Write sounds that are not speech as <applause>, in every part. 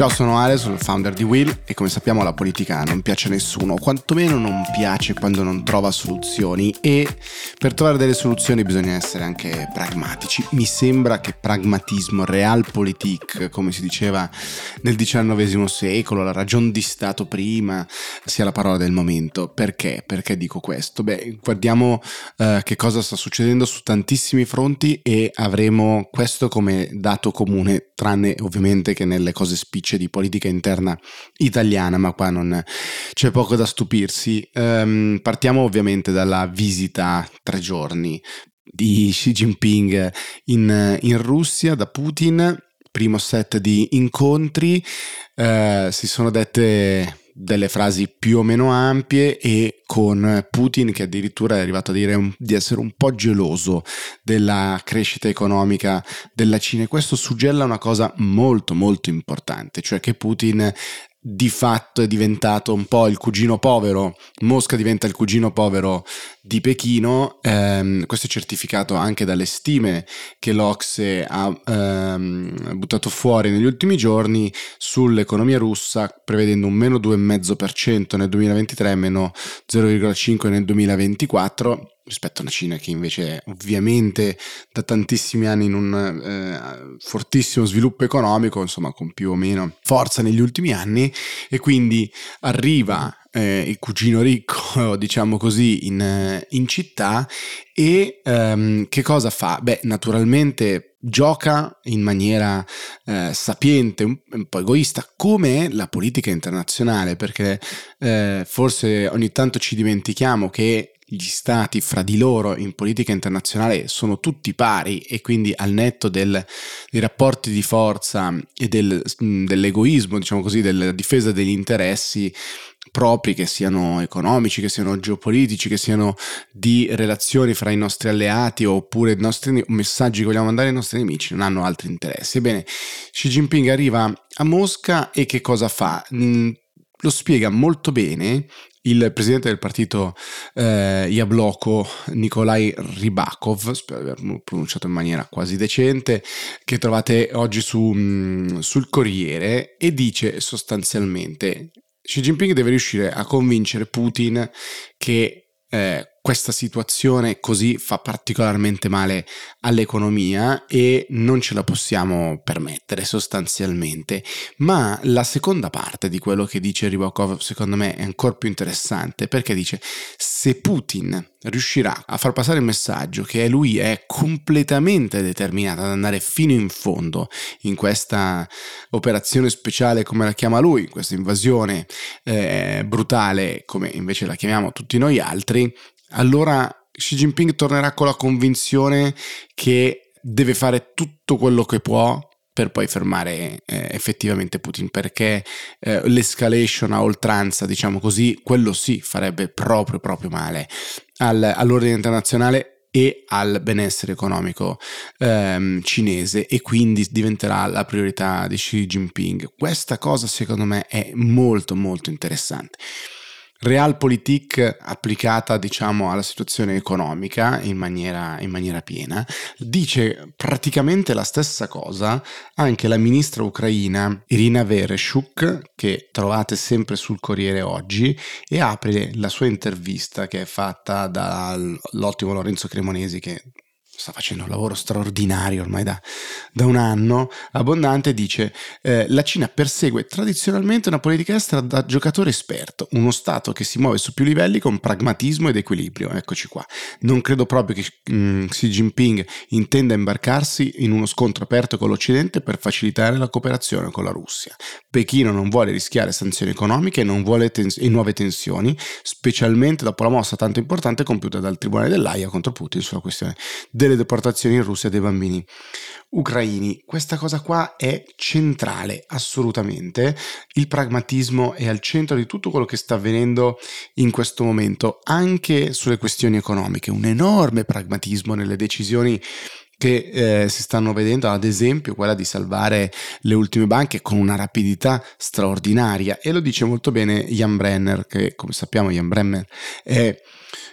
Ciao, sono Ale, sono il founder di Will e come sappiamo la politica non piace a nessuno, quantomeno non piace quando non trova soluzioni e per trovare delle soluzioni bisogna essere anche pragmatici. Mi sembra che pragmatismo, realpolitik, come si diceva nel XIX secolo, la ragion di Stato prima, sia la parola del momento. Perché? Perché dico questo? Beh, guardiamo eh, che cosa sta succedendo su tantissimi fronti e avremo questo come dato comune, tranne ovviamente che nelle cose spicce spicce di politica interna italiana, ma qua non c'è poco da stupirsi. Um, partiamo ovviamente dalla visita tre giorni di Xi Jinping in, in Russia da Putin. Primo set di incontri, uh, si sono dette delle frasi più o meno ampie e con Putin che addirittura è arrivato a dire di essere un po' geloso della crescita economica della Cina. E questo suggella una cosa molto molto importante, cioè che Putin di fatto è diventato un po' il cugino povero, Mosca diventa il cugino povero di Pechino, ehm, questo è certificato anche dalle stime che l'Ocse ha ehm, buttato fuori negli ultimi giorni sull'economia russa, prevedendo un meno 2,5% nel 2023 e meno 0,5% nel 2024 rispetto a una Cina che invece ovviamente da tantissimi anni in un eh, fortissimo sviluppo economico, insomma con più o meno forza negli ultimi anni e quindi arriva eh, il cugino ricco, <laughs> diciamo così, in, in città e ehm, che cosa fa? Beh, naturalmente gioca in maniera eh, sapiente, un, un, po' egoista, come la politica internazionale, perché eh, forse ogni tanto ci dimentichiamo che gli stati fra di loro in politica internazionale sono tutti pari e quindi al netto del, dei rapporti di forza e del, dell'egoismo, diciamo così, della difesa degli interessi propri, che siano economici, che siano geopolitici, che siano di relazioni fra i nostri alleati oppure nostri messaggi che vogliamo mandare ai nostri nemici, non hanno altri interessi. Ebbene, Xi Jinping arriva a Mosca e che cosa fa? lo spiega molto bene il presidente del partito eh, Yabloko, Nikolai Ribakov, spero di averlo pronunciato in maniera quasi decente, che trovate oggi su, mh, mm, sul Corriere e dice sostanzialmente Xi Jinping deve riuscire a convincere Putin che eh, questa situazione così fa particolarmente male all'economia e non ce la possiamo permettere sostanzialmente. Ma la seconda parte di quello che dice Ribakov secondo me è ancora più interessante perché dice se Putin riuscirà a far passare il messaggio che lui è completamente determinato ad andare fino in fondo in questa operazione speciale come la chiama lui, questa invasione eh, brutale come invece la chiamiamo tutti noi altri, allora Xi Jinping tornerà con la convinzione che deve fare tutto quello che può per poi fermare eh, effettivamente Putin, perché eh, l'escalation a oltranza, diciamo così, quello sì farebbe proprio proprio male al, all'ordine internazionale e al benessere economico ehm, cinese e quindi diventerà la priorità di Xi Jinping. Questa cosa secondo me è molto molto interessante realpolitik applicata diciamo alla situazione economica in maniera, in maniera piena, dice praticamente la stessa cosa anche la ministra ucraina Irina Vereshchuk che trovate sempre sul Corriere oggi e apre la sua intervista che è fatta dall'ottimo Lorenzo Cremonesi che sta facendo un lavoro straordinario ormai da, da un anno, abbondante, dice eh, la Cina persegue tradizionalmente una politica estera da giocatore esperto, uno Stato che si muove su più livelli con pragmatismo ed equilibrio. Eccoci qua. Non credo proprio che mm, Xi Jinping intenda imbarcarsi in uno scontro aperto con l'Occidente per facilitare la cooperazione con la Russia. Pechino non vuole rischiare sanzioni economiche e tens- e nuove tensioni, specialmente dopo la mossa tanto importante compiuta dal Tribunale dell'AIA contro Putin sulla questione del delle deportazioni in Russia dei bambini ucraini. Questa cosa qua è centrale, assolutamente. Il pragmatismo è al centro di tutto quello che sta avvenendo in questo momento, anche sulle questioni economiche. Un enorme pragmatismo nelle decisioni che eh, si stanno vedendo, ad esempio quella di salvare le ultime banche con una rapidità straordinaria e lo dice molto bene Jan Brenner, che come sappiamo Jan Brenner è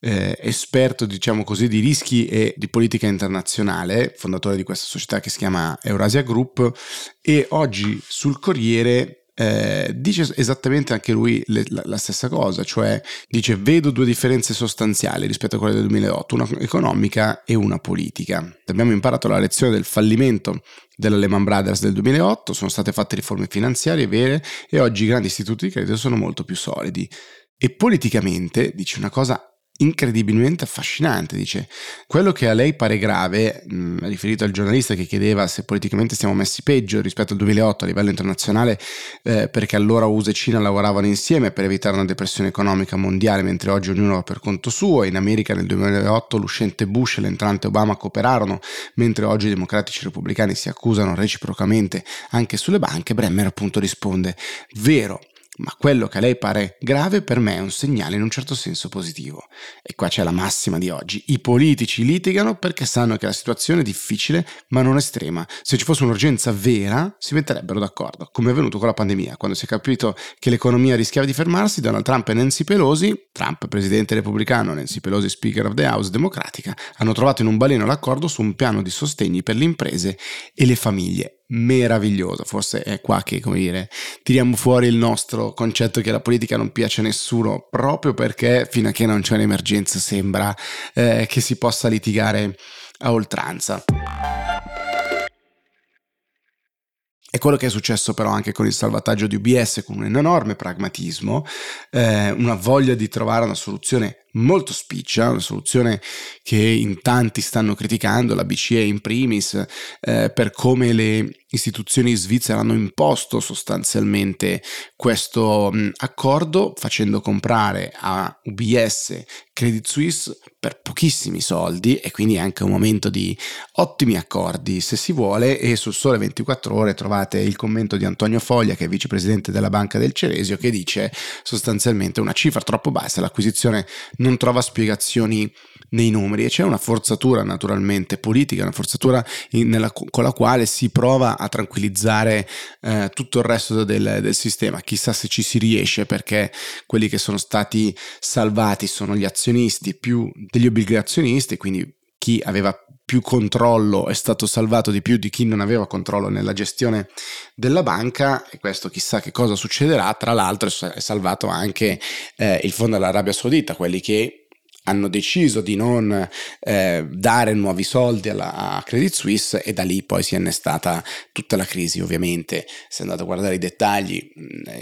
eh, esperto, diciamo così, di rischi e di politica internazionale, fondatore di questa società che si chiama Eurasia Group e oggi sul Corriere eh, dice esattamente anche lui le, la, la, stessa cosa, cioè dice vedo due differenze sostanziali rispetto a quelle del 2008, una economica e una politica. Abbiamo imparato la lezione del fallimento della Lehman Brothers del 2008, sono state fatte riforme finanziarie vere e oggi i grandi istituti di credito sono molto più solidi. E politicamente dice una cosa incredibilmente affascinante. Dice, quello che a lei pare grave, mh, riferito al giornalista che chiedeva se politicamente stiamo messi peggio rispetto al 2008 a livello internazionale, eh, perché allora USA e Cina lavoravano insieme per evitare una depressione economica mondiale, mentre oggi ognuno va per conto suo. In America nel 2008 l'uscente Bush e l'entrante Obama cooperarono, mentre oggi i democratici e i repubblicani si accusano reciprocamente anche sulle banche. Bremer appunto risponde, vero, ma quello che a lei pare grave per me è un segnale in un certo senso positivo. E qua c'è la massima di oggi. I politici litigano perché sanno che la situazione è difficile ma non estrema. Se ci fosse un'urgenza vera si metterebbero d'accordo, come è avvenuto con la pandemia, quando si è capito che l'economia rischiava di fermarsi, Donald Trump e Nancy Pelosi, Trump presidente repubblicano, Nancy Pelosi speaker of the House democratica, hanno trovato in un baleno l'accordo su un piano di sostegni per le imprese e le famiglie meraviglioso. Forse è qua che, come dire, tiriamo fuori il nostro concetto che la politica non piace a nessuno, proprio perché fino a che non c'è un'emergenza sembra eh, che si possa litigare a oltranza. È quello che è successo però anche con il salvataggio di UBS, con un enorme pragmatismo, eh, una voglia di trovare una soluzione molto spiccia, una soluzione che in tanti stanno criticando, la BCE in primis, eh, per come le istituzioni svizzere hanno imposto sostanzialmente questo mh, accordo facendo comprare a UBS Credit Suisse per pochissimi soldi e quindi anche un momento di ottimi accordi se si vuole e sul sole 24 ore trovate il commento di Antonio Foglia che è vicepresidente della Banca del Ceresio che dice sostanzialmente una cifra troppo bassa, l'acquisizione non trova spiegazioni nei numeri e c'è una forzatura naturalmente politica, una forzatura in, nella, con la quale si prova a tranquillizzare eh, tutto il resto del, del, sistema. Chissà se ci si riesce perché quelli che sono stati salvati sono gli azionisti più degli obbligazionisti, quindi chi aveva più controllo è stato salvato di più di chi non aveva controllo nella gestione della banca e questo chissà che cosa succederà. Tra l'altro è salvato anche eh, il fondo dell'Arabia Saudita, quelli che hanno deciso di non eh, dare nuovi soldi alla, a Credit Suisse e da lì poi si è innestata tutta la crisi ovviamente. Se andate a guardare i dettagli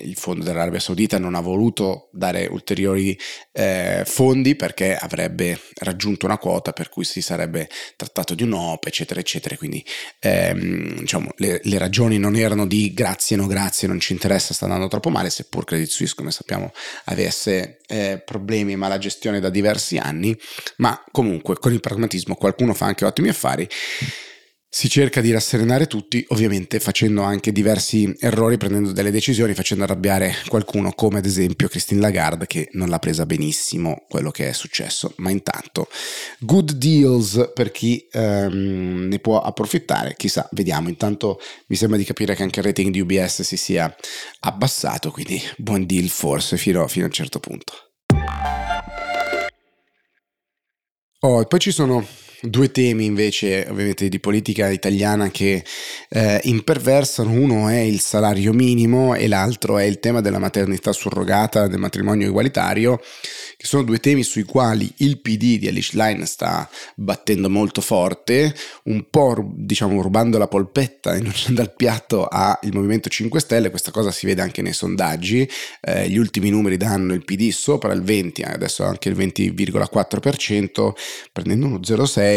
il fondo dell'Arabia Saudita non ha voluto dare ulteriori eh, fondi perché avrebbe raggiunto una quota per cui si sarebbe trattato di un OP eccetera eccetera. Quindi ehm, diciamo le, le, ragioni non erano di grazie no grazie non ci interessa sta andando troppo male seppur Credit Suisse come sappiamo avesse eh, problemi ma la gestione da diversi diversi anni, ma comunque con il pragmatismo qualcuno fa anche ottimi affari. Si cerca di rasserenare tutti, ovviamente facendo anche diversi errori, prendendo delle decisioni, facendo arrabbiare qualcuno, come ad esempio Christine Lagarde, che non l'ha presa benissimo quello che è successo. Ma intanto, good deals per chi um, ne può approfittare, chissà, vediamo. Intanto mi sembra di capire che anche il rating di UBS si sia abbassato, quindi buon deal forse fino, fino a un certo punto. Oh, e poi ci sono due temi invece ovviamente di politica italiana che eh, imperversano, uno è il salario minimo e l'altro è il tema della maternità surrogata, del matrimonio egualitario che sono due temi sui quali il PD di Alice Line sta battendo molto forte, un po' diciamo rubando la polpetta <laughs> dal piatto al Movimento 5 Stelle, questa cosa si vede anche nei sondaggi, eh, gli ultimi numeri danno il PD sopra il 20, adesso anche il 20,4%, prendendo uno 0,6,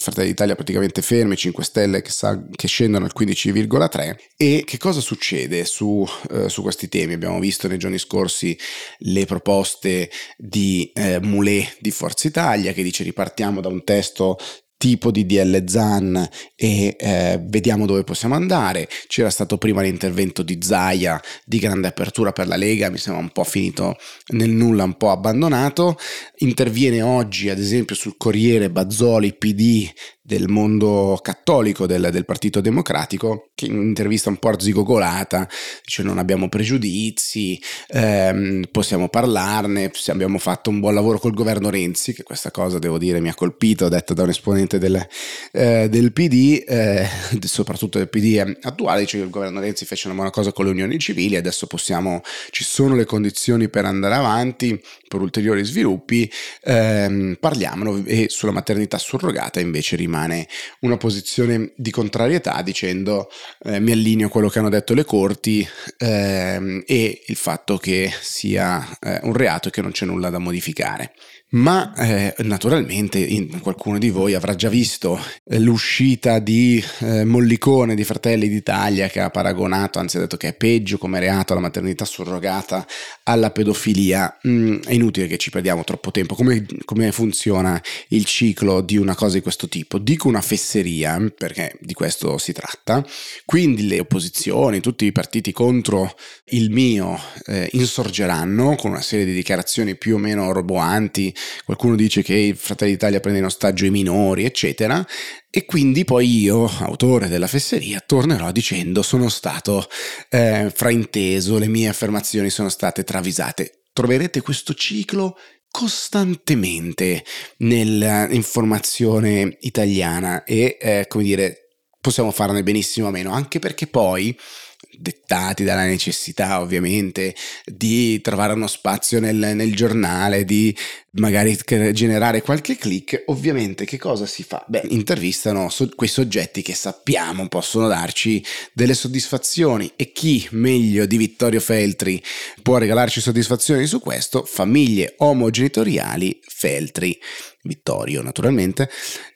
Fratelli d'Italia praticamente fermi, 5 Stelle che, sa, che scendono al 15,3 e che cosa succede su, eh, su, questi temi? Abbiamo visto nei giorni scorsi le proposte di eh, Moulet di Forza Italia che dice ripartiamo da un testo tipo di DL Zan e eh, vediamo dove possiamo andare. C'era stato prima l'intervento di Zaia di grande apertura per la Lega, mi sembra un po' finito nel nulla, un po' abbandonato. Interviene oggi, ad esempio, sul Corriere Bazzoli PD del mondo cattolico del, del, Partito Democratico, che in un'intervista un po' arzigogolata dice non abbiamo pregiudizi, ehm, possiamo parlarne, abbiamo fatto un buon lavoro col governo Renzi, che questa cosa devo dire mi ha colpito, detta da un esponente del, eh, del PD, eh, <laughs> soprattutto del PD attuale, dice che il governo Renzi fece una buona cosa con le unioni civili, adesso possiamo, ci sono le condizioni per andare avanti, per ulteriori sviluppi, ehm, parliamolo e sulla maternità surrogata invece rimane rimane una posizione di contrarietà dicendo eh, mi allineo a quello che hanno detto le corti ehm, e il fatto che sia eh, un reato e che non c'è nulla da modificare. Ma eh, naturalmente in, qualcuno di voi avrà già visto eh, l'uscita di eh, Mollicone di Fratelli d'Italia che ha paragonato, anzi ha detto che è peggio come reato la maternità surrogata alla pedofilia. Mm, è inutile che ci perdiamo troppo tempo. Come, come, funziona il ciclo di una cosa di questo tipo? Dico una fesseria, perché di questo si tratta. Quindi le opposizioni, tutti i partiti contro il mio eh, insorgeranno con una serie di dichiarazioni più o meno roboanti qualcuno dice che il Fratelli d'Italia prende in ostaggio i minori, eccetera. E quindi poi io, autore della fesseria, tornerò dicendo sono stato eh, frainteso, le mie affermazioni sono state travisate. Troverete questo ciclo costantemente nell'informazione italiana e, eh, come dire, possiamo farne benissimo a meno, anche perché poi dettati dalla necessità ovviamente di trovare uno spazio nel, nel, giornale, di magari generare qualche click, ovviamente che cosa si fa? Beh, intervistano so- quei soggetti che sappiamo possono darci delle soddisfazioni e chi meglio di Vittorio Feltri può regalarci soddisfazioni su questo? Famiglie omogenitoriali Feltri. Vittorio, naturalmente.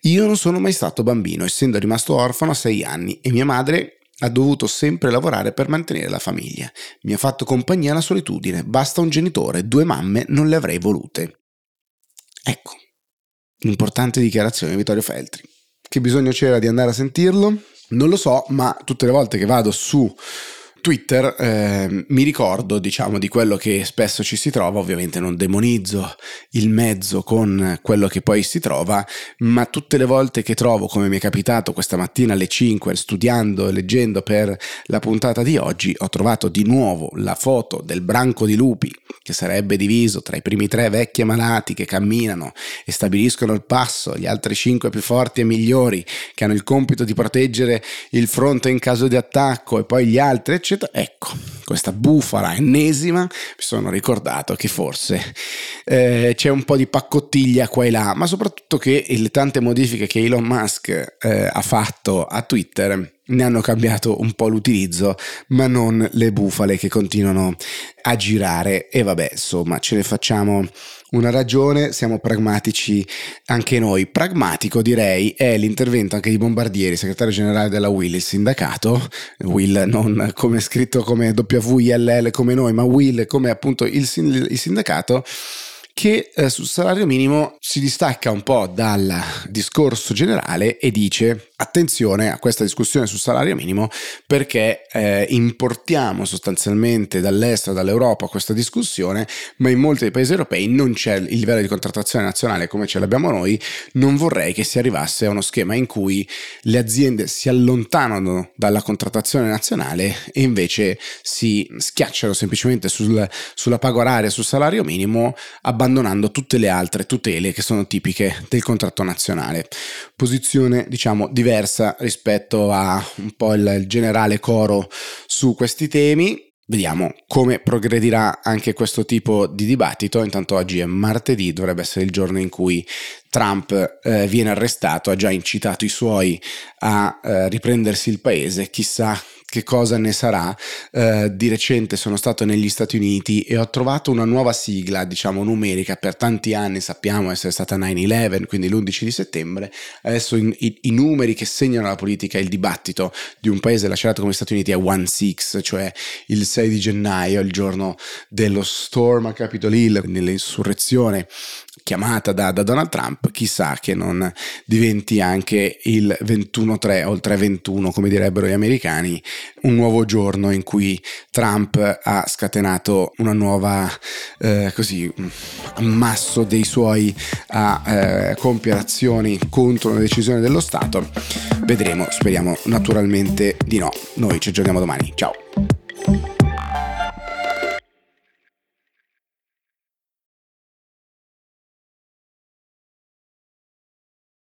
Io non sono mai stato bambino, essendo rimasto orfano a sei anni e mia madre ha dovuto sempre lavorare per mantenere la famiglia. Mi ha fatto compagnia la solitudine. Basta un genitore, due mamme non le avrei volute. Ecco, un'importante dichiarazione di Vittorio Feltri. Che bisogno c'era di andare a sentirlo? Non lo so, ma tutte le volte che vado su Twitter eh, mi ricordo, diciamo, di quello che spesso ci si trova, ovviamente non demonizzo il mezzo con quello che poi si trova, ma tutte le volte che trovo, come mi è capitato questa mattina alle 5, studiando e leggendo per la puntata di oggi, ho trovato di nuovo la foto del branco di lupi che sarebbe diviso tra i primi tre vecchi e malati che camminano e stabiliscono il passo, gli altri cinque più forti e migliori che hanno il compito di proteggere il fronte in caso di attacco e poi gli altri, eccetera eccetera. Ecco, questa bufala ennesima, mi sono ricordato che forse eh, c'è un po' di paccottiglia qua e là, ma soprattutto che le tante modifiche che Elon Musk eh, ha fatto a Twitter ne hanno cambiato un po' l'utilizzo, ma non le bufale che continuano a girare. E vabbè, insomma, ce ne facciamo una ragione, siamo pragmatici anche noi. Pragmatico direi è l'intervento anche di Bombardieri, segretario generale della Will, il sindacato, Will non come scritto come WILL come noi, ma Will come appunto il, il sindacato che eh, sul salario minimo si distacca un po' dal discorso generale e dice attenzione a questa discussione sul salario minimo perché eh, importiamo sostanzialmente dall'estero, dall'Europa questa discussione, ma in molti dei paesi europei non c'è il livello di contrattazione nazionale come ce l'abbiamo noi, non vorrei che si arrivasse a uno schema in cui le aziende si allontanano dalla contrattazione nazionale e invece si schiacciano semplicemente sul, sulla paga oraria, sul salario minimo, abbandonando tutte le altre tutele che sono tipiche del contratto nazionale. Posizione diciamo diversa rispetto a un po' il, il generale coro su questi temi. Vediamo come progredirà anche questo tipo di dibattito. Intanto oggi è martedì, dovrebbe essere il giorno in cui Trump eh, viene arrestato, ha già incitato i suoi a eh, riprendersi il paese. Chissà che cosa ne sarà. Eh, di recente sono stato negli Stati Uniti e ho trovato una nuova sigla, diciamo numerica, per tanti anni sappiamo essere stata 9-11, quindi l'11 di settembre, adesso in, i, i, numeri che segnano la politica e il dibattito di un paese lacerato come gli Stati Uniti è 1-6, cioè il 6 di gennaio, il giorno dello storm a Capitol Hill, quindi l'insurrezione chiamata da, da, Donald Trump, chissà che non diventi anche il 21-3 o il 3-21 come direbbero gli americani, un nuovo giorno in cui Trump ha scatenato una nuova eh, così ammasso dei suoi a eh, compiere azioni contro una decisione dello Stato. Vedremo, speriamo naturalmente di no. Noi ci aggiorniamo domani. Ciao.